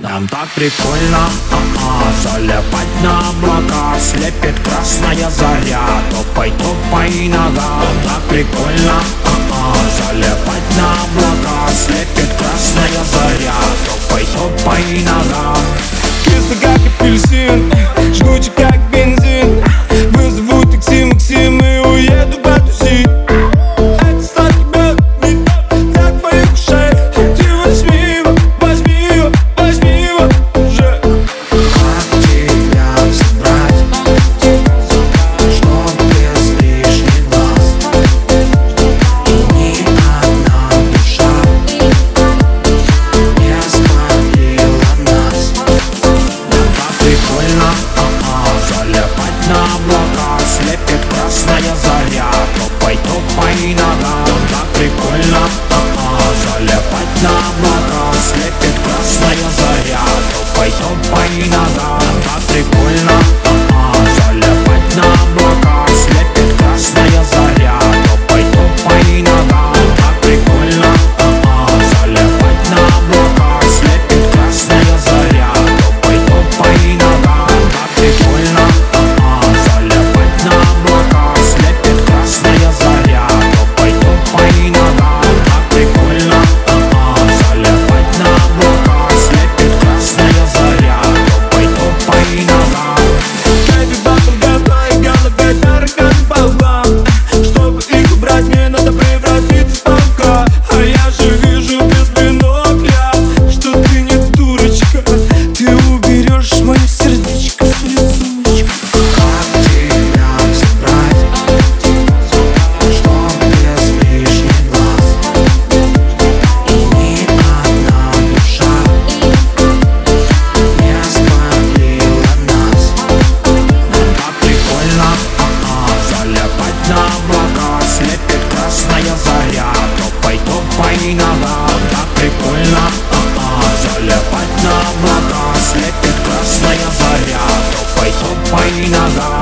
Нам так прикольно, а-а, залипать на облака Слепит красная заря, топай, топай нога. Нам так прикольно, а-а, залипать на облака Слепит красная заря, топай, топай нога. tricola Поминовал, как прикольно а -а, Залипать на облака Слепит красная заря Топай, топай нога